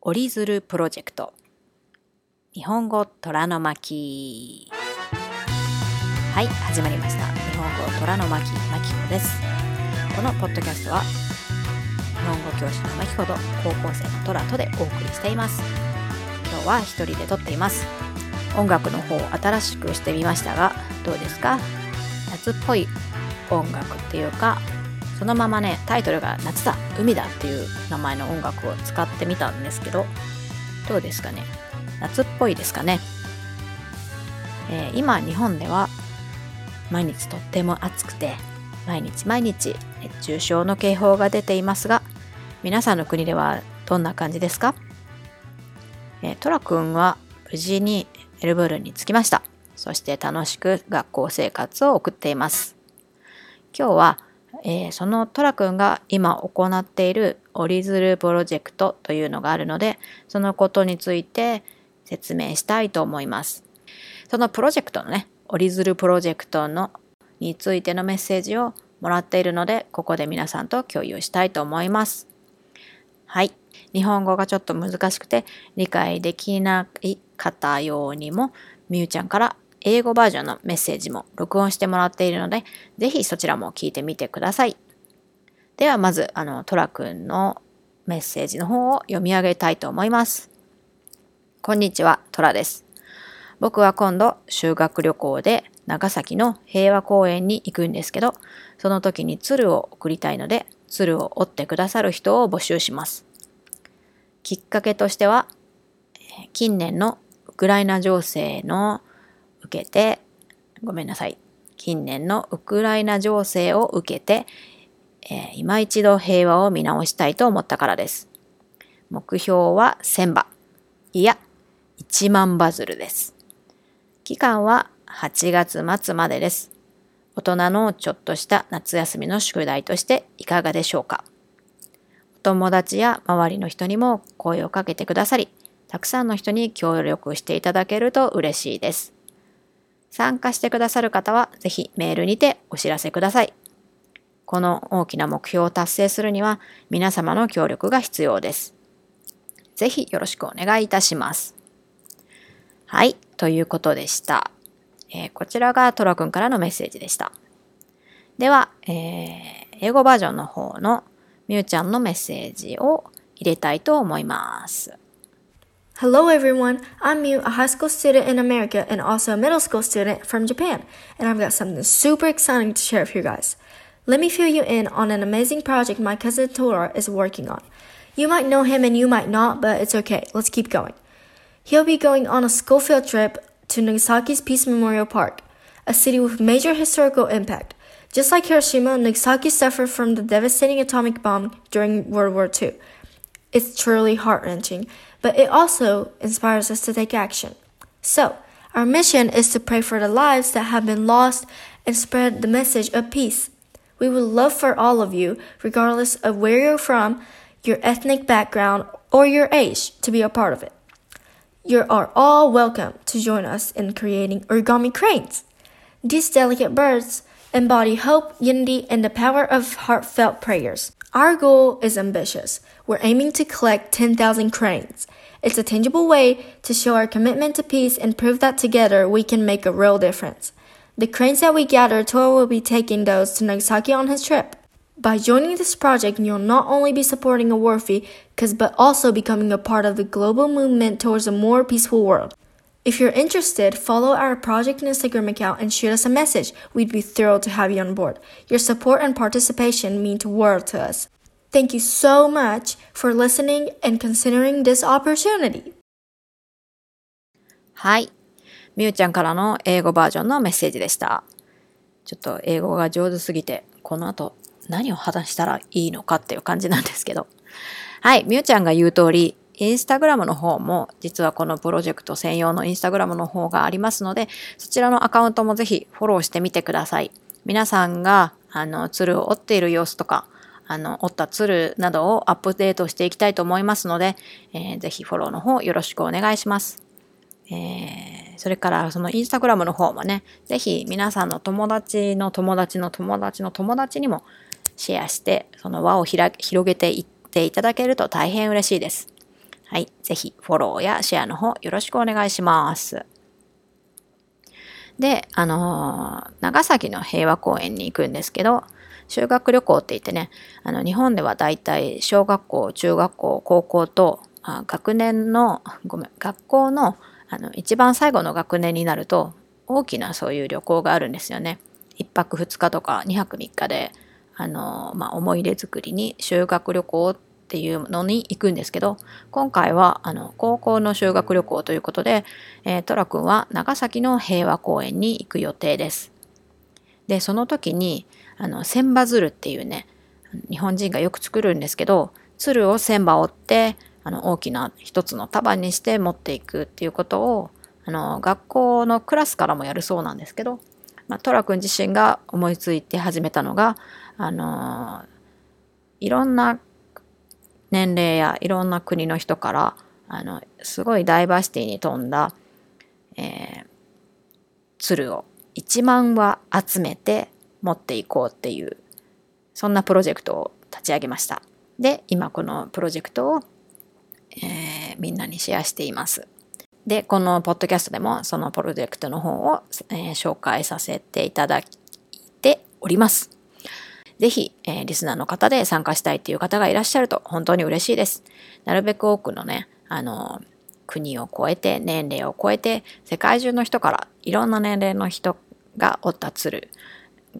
折り鶴プロジェクト。日本語虎の巻。はい始まりました。日本語虎の巻まきこです。このポッドキャストは日本語教師のまきこと高校生の虎とでお送りしています。今日は一人で撮っています。音楽の方を新しくしてみましたがどうですか？夏っぽい音楽っていうかそのままねタイトルが「夏だ海だ」っていう名前の音楽を使ってみたんですけどどうですかね？夏っぽいですかね、えー、今日本では毎日とっても暑くて毎日毎日熱中症の警報が出ていますが皆さんの国ではどんな感じですか、えー、トラ君は無事にメルブルンに着きました。そして楽しく学校生活を送っています。今日はえー、そのトラ君が今行っている折り鶴プロジェクトというのがあるのでそのことについて説明したいと思います。そのプロジェクトのね折り鶴プロジェクトのについてのメッセージをもらっているのでここで皆さんと共有したいと思います。はい。日本語がちょっと難しくて理解できない方用にもみゆちゃんから英語バージョンのメッセージも録音してもらっているので、ぜひそちらも聞いてみてください。ではまず、あの、トラくんのメッセージの方を読み上げたいと思います。こんにちは、トラです。僕は今度修学旅行で長崎の平和公園に行くんですけど、その時に鶴を送りたいので、鶴を折ってくださる人を募集します。きっかけとしては、近年のウクライナ情勢の受けて、ごめんなさい。近年のウクライナ情勢を受けて、えー、今一度平和を見直したいと思ったからです。目標は1000羽。いや、1万バズルです。期間は8月末までです。大人のちょっとした夏休みの宿題としていかがでしょうか。お友達や周りの人にも声をかけてくださり、たくさんの人に協力していただけると嬉しいです。参加してくださる方はぜひメールにてお知らせください。この大きな目標を達成するには皆様の協力が必要です。ぜひよろしくお願いいたします。はい、ということでした。えー、こちらがトラくんからのメッセージでした。では、えー、英語バージョンの方のみゆちゃんのメッセージを入れたいと思います。Hello everyone, I'm Miu, a high school student in America and also a middle school student from Japan, and I've got something super exciting to share with you guys. Let me fill you in on an amazing project my cousin Tora is working on. You might know him and you might not, but it's okay. Let's keep going. He'll be going on a school field trip to Nagasaki's Peace Memorial Park, a city with major historical impact. Just like Hiroshima, Nagasaki suffered from the devastating atomic bomb during World War II. It's truly heart wrenching, but it also inspires us to take action. So, our mission is to pray for the lives that have been lost and spread the message of peace. We would love for all of you, regardless of where you're from, your ethnic background, or your age, to be a part of it. You are all welcome to join us in creating origami cranes. These delicate birds embody hope, unity, and the power of heartfelt prayers. Our goal is ambitious. We're aiming to collect 10,000 cranes. It's a tangible way to show our commitment to peace and prove that together we can make a real difference. The cranes that we gather, Toa will be taking those to Nagasaki on his trip. By joining this project, you'll not only be supporting a Warfy, but also becoming a part of the global movement towards a more peaceful world. If you're interested, follow our project Instagram account and shoot us a message. We'd be thrilled to have you on board. Your support and participation mean the world to us. Thank you so much for listening and considering this opportunity. はい。みゆちゃんからの英語バージョンのメッセージでした。ちょっと英語が上手すぎて、この後何を話したらいいのかっていう感じなんですけど。はい。みゆちゃんが言う通り、インスタグラムの方も実はこのプロジェクト専用のインスタグラムの方がありますので、そちらのアカウントもぜひフォローしてみてください。皆さんがあの鶴を折っている様子とか、あの折った鶴などをアップデートしていきたいと思いますので、えー、ぜひフォローの方よろしくお願いします。えー、それからそのインスタグラムの方もね、ぜひ皆さんの友達の友達の友達の友達にもシェアして、その輪を広げていっていただけると大変嬉しいです。はい。ぜひフォローやシェアの方よろしくお願いします。で、あのー、長崎の平和公園に行くんですけど、修学旅行って言ってね、あの日本ではだいたい小学校、中学校、高校とあ学年の、ごめん、学校のあの一番最後の学年になると大きなそういう旅行があるんですよね。1泊2日とか2泊3日で、あのまあ、思い出作りに修学旅行っていうのに行くんですけど今回はあの高校の修学旅行ということで、えー、トラ君は長崎の平和公園に行く予定です。でその時にあの千羽鶴っていうね日本人がよく作るんですけど鶴を千羽折ってあの大きな一つの束にして持っていくっていうことをあの学校のクラスからもやるそうなんですけど、まあ、トラ君自身が思いついて始めたのがあのいろんな年齢やいろんな国の人からあのすごいダイバーシティに富んだ、えー、鶴を1万羽集めて持っていこうっていうそんなプロジェクトを立ち上げました。で今このプロジェクトを、えー、みんなにシェアしています。でこのポッドキャストでもそのプロジェクトの方を、えー、紹介させていただいております。ぜひ、えー、リスナーの方で参加したいっていう方がいらっしゃると本当に嬉しいです。なるべく多くのね、あの国を超えて年齢を超えて世界中の人からいろんな年齢の人が折った鶴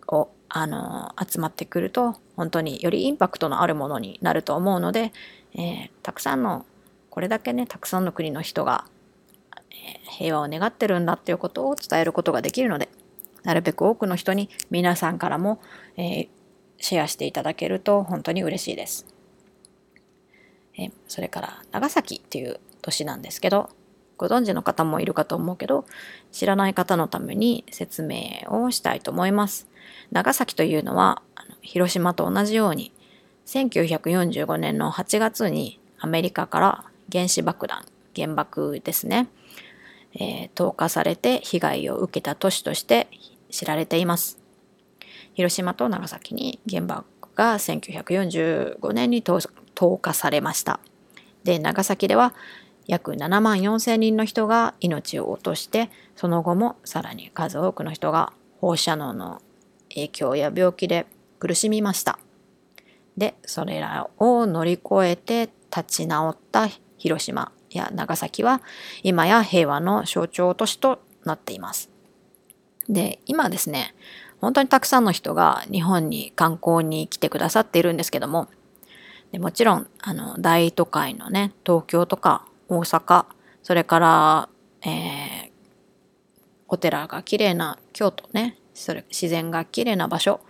をあの集まってくると本当によりインパクトのあるものになると思うので、えー、たくさんのこれだけねたくさんの国の人が、え、平和を願ってるんだっていうことを伝えることができるのでなるべく多くの人に皆さんからも、えー、シェアしていただけると本当に嬉しいです。えそれから長崎っていう都市なんですけどご存知の方もいるかと思うけど知らない方のために説明をしたいと思います。長崎というのは広島と同じように1945年の8月にアメリカから原子爆弾原爆ですね、えー、投下されて被害を受けた都市として知られています広島と長崎に原爆が1945年に投下されましたで長崎では約7万4千人の人が命を落としてその後もさらに数多くの人が放射能の影響や病気で苦しみました。で、それらを乗り越えて立ち直った広島や長崎は今や平和の象徴都市となっています。で、今ですね、本当にたくさんの人が日本に観光に来てくださっているんですけども、でもちろんあの大都会のね、東京とか大阪、それから、えー、お寺が綺麗な京都ね、それ自然が綺麗な場所。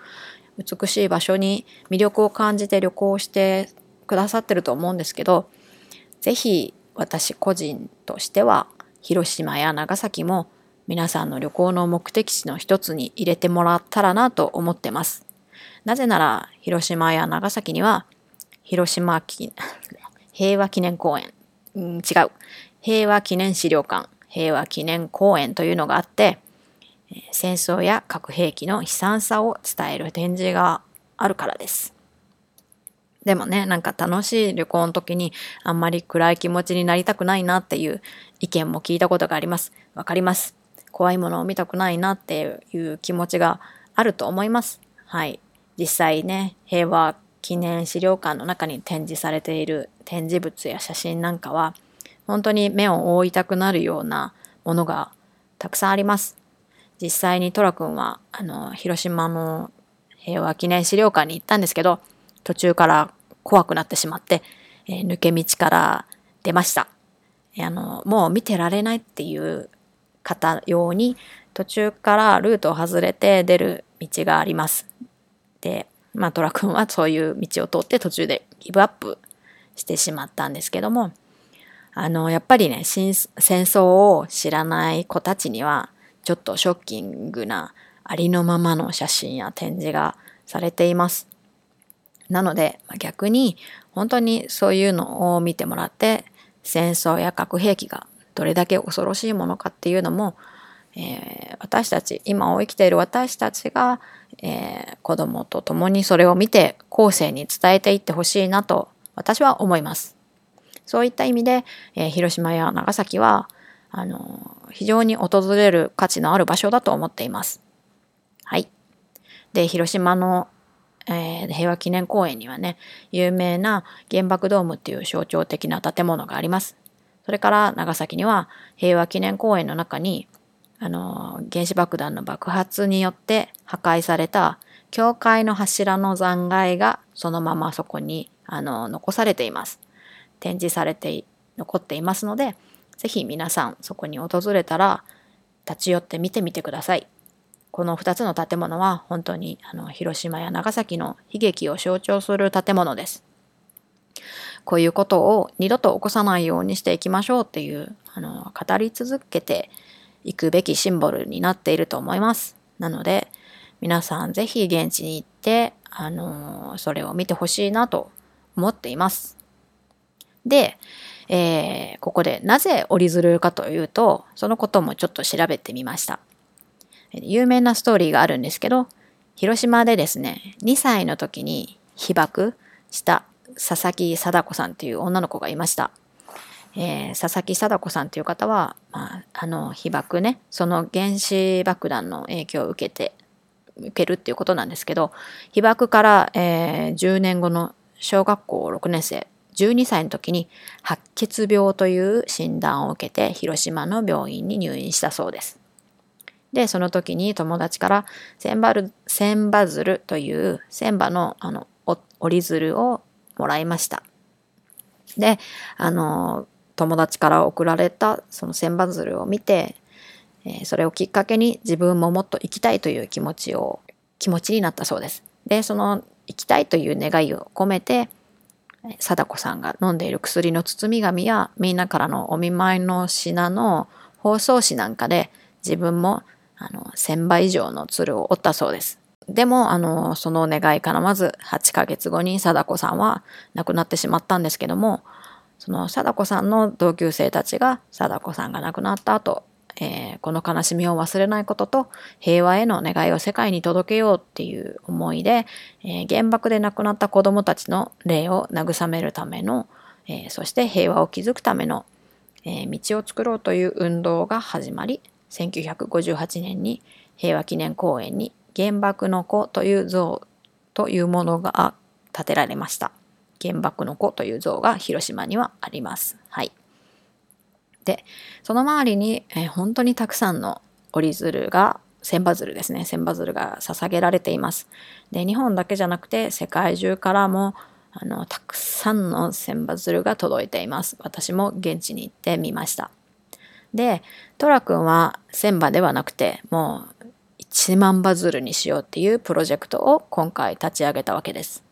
美しい場所に魅力を感じて旅行してくださってると思うんですけど是非私個人としては広島や長崎も皆さんの旅行の目的地の一つに入れてもらったらなと思ってます。なぜなら広島や長崎には広島 平和記念公園、うん、違う平和記念資料館平和記念公園というのがあって戦争や核兵器の悲惨さを伝える展示があるからです。でもね、なんか楽しい旅行の時にあんまり暗い気持ちになりたくないなっていう意見も聞いたことがあります。わかります。怖いものを見たくないなっていう気持ちがあると思います。はい。実際ね、平和記念資料館の中に展示されている展示物や写真なんかは、本当に目を覆いたくなるようなものがたくさんあります。実際にトラ君はあの広島の平和記念資料館に行ったんですけど途中から怖くなってしまって、えー、抜け道から出ました。あのもう見てられないっていう方用に途中からルートを外れて出る道があります。で、まあ、トラ君はそういう道を通って途中でギブアップしてしまったんですけどもあのやっぱりね戦争を知らない子たちにはちょっとショッキングなありのままの写真や展示がされています。なので逆に本当にそういうのを見てもらって戦争や核兵器がどれだけ恐ろしいものかっていうのも、えー、私たち今を生きている私たちが、えー、子供と共にそれを見て後世に伝えていってほしいなと私は思います。そういった意味で、えー、広島や長崎はあの非常に訪れる価値のある場所だと思っています。はい。で広島の、えー、平和記念公園にはね有名な原爆ドームっていう象徴的な建物があります。それから長崎には平和記念公園の中にあの原子爆弾の爆発によって破壊された教会の柱の残骸がそのままそこにあの残されています。展示されて残っていますので、ぜひ皆さんそこに訪れたら立ち寄って見てみてください。この2つの建物は本当にあの広島や長崎の悲劇を象徴する建物です。こういうことを二度と起こさないようにしていきましょうっていうあの語り続けていくべきシンボルになっていると思います。なので皆さんぜひ現地に行ってあのそれを見てほしいなと思っています。で、えー、ここでなぜ折り鶴かというと、そのこともちょっと調べてみました。有名なストーリーがあるんですけど、広島でですね、2歳の時に被爆した佐々木貞子さんという女の子がいました。えー、佐々木貞子さんという方は、まあ、あの被爆ねその原子爆弾の影響を受けて受けるっていうことなんですけど被爆から、えー、10年後の小学校6年生12歳の時に白血病という診断を受けて広島の病院に入院したそうです。で、その時に友達から千羽千羽鶴という千羽のあの折り鶴をもらいました。で、あの、友達から送られたその千羽鶴を見て、えー、それをきっかけに自分ももっと生きたいという気持ちを、気持ちになったそうです。で、その生きたいという願いを込めて、貞子さんが飲んでいる薬の包み紙やみんなからのお見舞いの品の包装紙なんかで自分もあの1000倍以上の鶴を折ったそうです。でも、あの、その願いからまず8ヶ月後に貞子さんは亡くなってしまったんですけども、その貞子さんの同級生たちが貞子さんが亡くなった後、えー、この悲しみを忘れないことと平和への願いを世界に届けようっていう思いで、えー、原爆で亡くなった子どもたちの霊を慰めるための、えー、そして平和を築くための、え道を作ろうという運動が始まり1958年に平和記念公園に原爆の子という像というものが建てられました。原爆の子という像が広島にはあります。はい。で、その周りに、えー、本当にたくさんの折り鶴が、千羽鶴ですね。千羽鶴が捧げられています。で、日本だけじゃなくて世界中からもあのたくさんの千羽鶴が届いています。私も現地に行ってみました。で、トラ君は千羽ではなくて、もう1万羽鶴にしようっていうプロジェクトを今回立ち上げたわけです。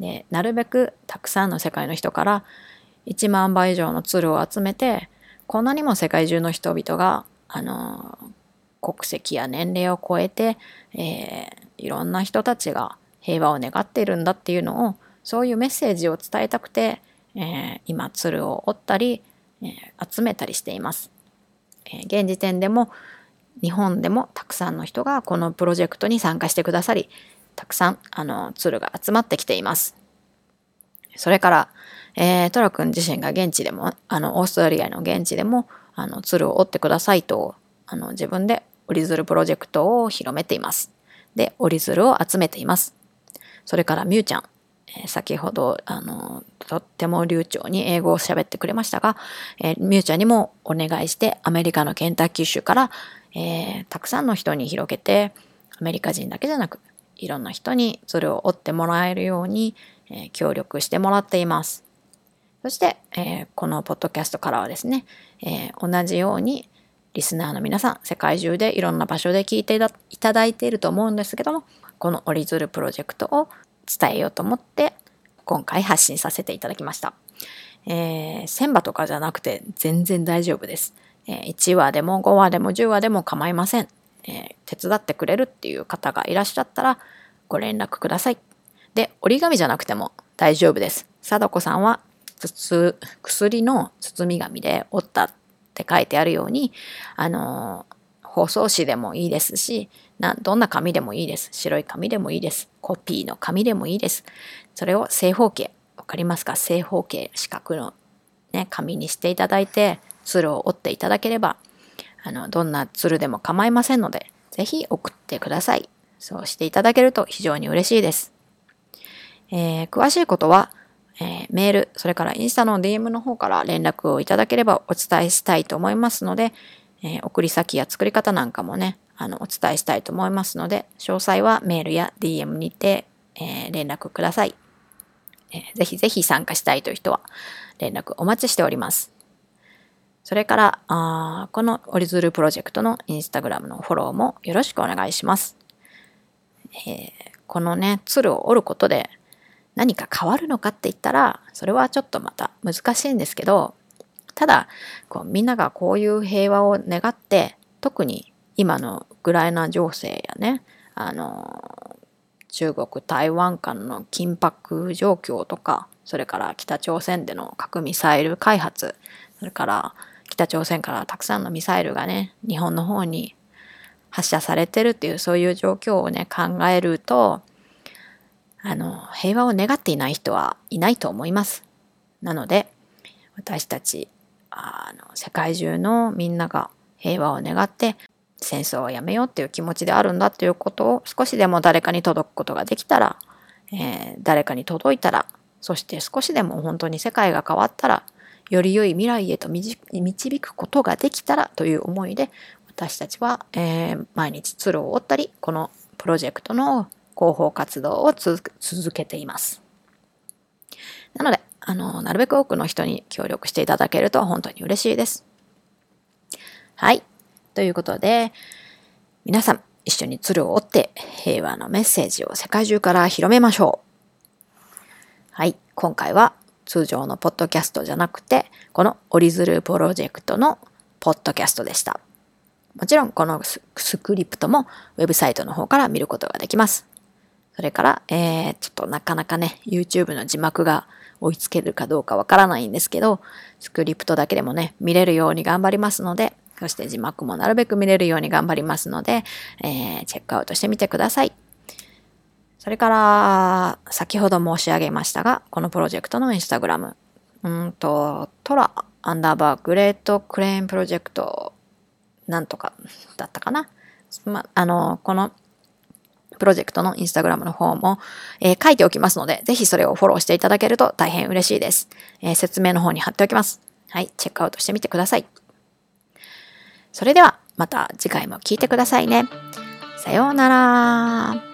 で、なるべくたくさんの世界の人から1万羽以上の鶴を集めて、こんなにも世界中の人々が、あの、国籍や年齢を超えて、えー、いろんな人たちが平和を願っているんだっていうのを、そういうメッセージを伝えたくて、えー、今、鶴を折ったり、えー、集めたりしています。え現時点でも日本でもたくさんの人がこのプロジェクトに参加してくださりたくさんあの鶴が集まってきています。それから、えー、トラ君自身が現地でもあのオーストラリアの現地でもあの鶴を折ってくださいとあの自分で折り鶴プロジェクトを広めています。で折り鶴を集めています。それからミュウちゃん、えー、先ほどあのとっても流暢に英語を喋ってくれましたが、えー、ミュウちゃんにもお願いしてアメリカのケンタッキー州から、えー、たくさんの人に広げてアメリカ人だけじゃなくいろんな人にそれを追ってもらえるように、えー、協力してもらっています。そして、えー、このポッドキャストからはですね、えー、同じようにリスナーの皆さん、世界中でいろんな場所で聞いていただいていると思うんですけども、このオリズルプロジェクトを伝えようと思って今回発信させていただきました。えー、1000話とかじゃなくて全然大丈夫です。えー、1話でも5話でも10話でも構いません、えー、手伝ってくれるっていう方がいらっしゃったらご連絡ください。で、折り紙じゃなくても大丈夫です。貞子さんは薬の包み紙で折ったって書いてあるように、あの包装紙でもいいですしな、どんな紙でもいいです。白い紙でもいいです。コピーの紙でもいいです。それを正方形、わかりますか？正方形、四角のね、紙にしていただいて、鶴を折っていただければ、あの、どんな鶴でも構いませんので、ぜひ送ってください。そうしていただけると非常に嬉しいです。えー、詳しいことは、えー、メール、それからインスタの DM の方から連絡をいただければお伝えしたいと思いますので、えー、送り先や作り方なんかもね、あの、お伝えしたいと思いますので、詳細はメールや DM にて、え、連絡ください、えー。ぜひぜひ参加したいという人は連絡お待ちしております。それから、あこのオリズルプロジェクトのインスタグラムのフォローもよろしくお願いします。えー、このね、鶴を折ることで何か変わるのかって言ったら、それはちょっとまた難しいんですけど、ただ、こうみんながこういう平和を願って、特に今のウクライナ情勢やね、あの、中国、台湾間の緊迫状況とか、それから北朝鮮での核ミサイル開発、それから北朝鮮からたくさんのミサイルがね、日本の方に発射されてるっていうそういう状況をね、考えると、あの、平和を願っていない人はいないと思います。なので、私たち、あの、世界中のみんなが平和を願って、戦争をやめようっていう気持ちであるんだということを少しでも誰かに届くことができたら、えー、誰かに届いたら、そして少しでも本当に世界が変わったら、より良い未来へと導くことができたらという思いで、私たちは、えー、毎日鶴を折ったり、このプロジェクトの広報活動を続けています。なので、あの、なるべく多くの人に協力していただけると本当に嬉しいです。はい。ということで、皆さん一緒に鶴を折って平和のメッセージを世界中から広めましょう。はい。今回は通常のポッドキャストじゃなくて、このオリズルプロジェクトのポッドキャストでした。もちろんこのスクリプトもウェブサイトの方から見ることができます。それから、えー、ちょっとなかなかね、YouTube の字幕が追いつけるかどうかわからないんですけど、スクリプトだけでもね、見れるように頑張りますので、そして字幕もなるべく見れるように頑張りますので、えー、チェックアウトしてみてください。それから、先ほど申し上げましたが、このプロジェクトのインスタグラム、うんと、トラアンダーバー great crane project なんとかだったかな。ま、あの、このプロジェクトのインスタグラムの方も、えー、書いておきますので、ぜひそれをフォローしていただけると大変嬉しいです。えー、説明の方に貼っておきます。はい、 check out してみてください。それでは、また次回も聞いてくださいね。さようなら。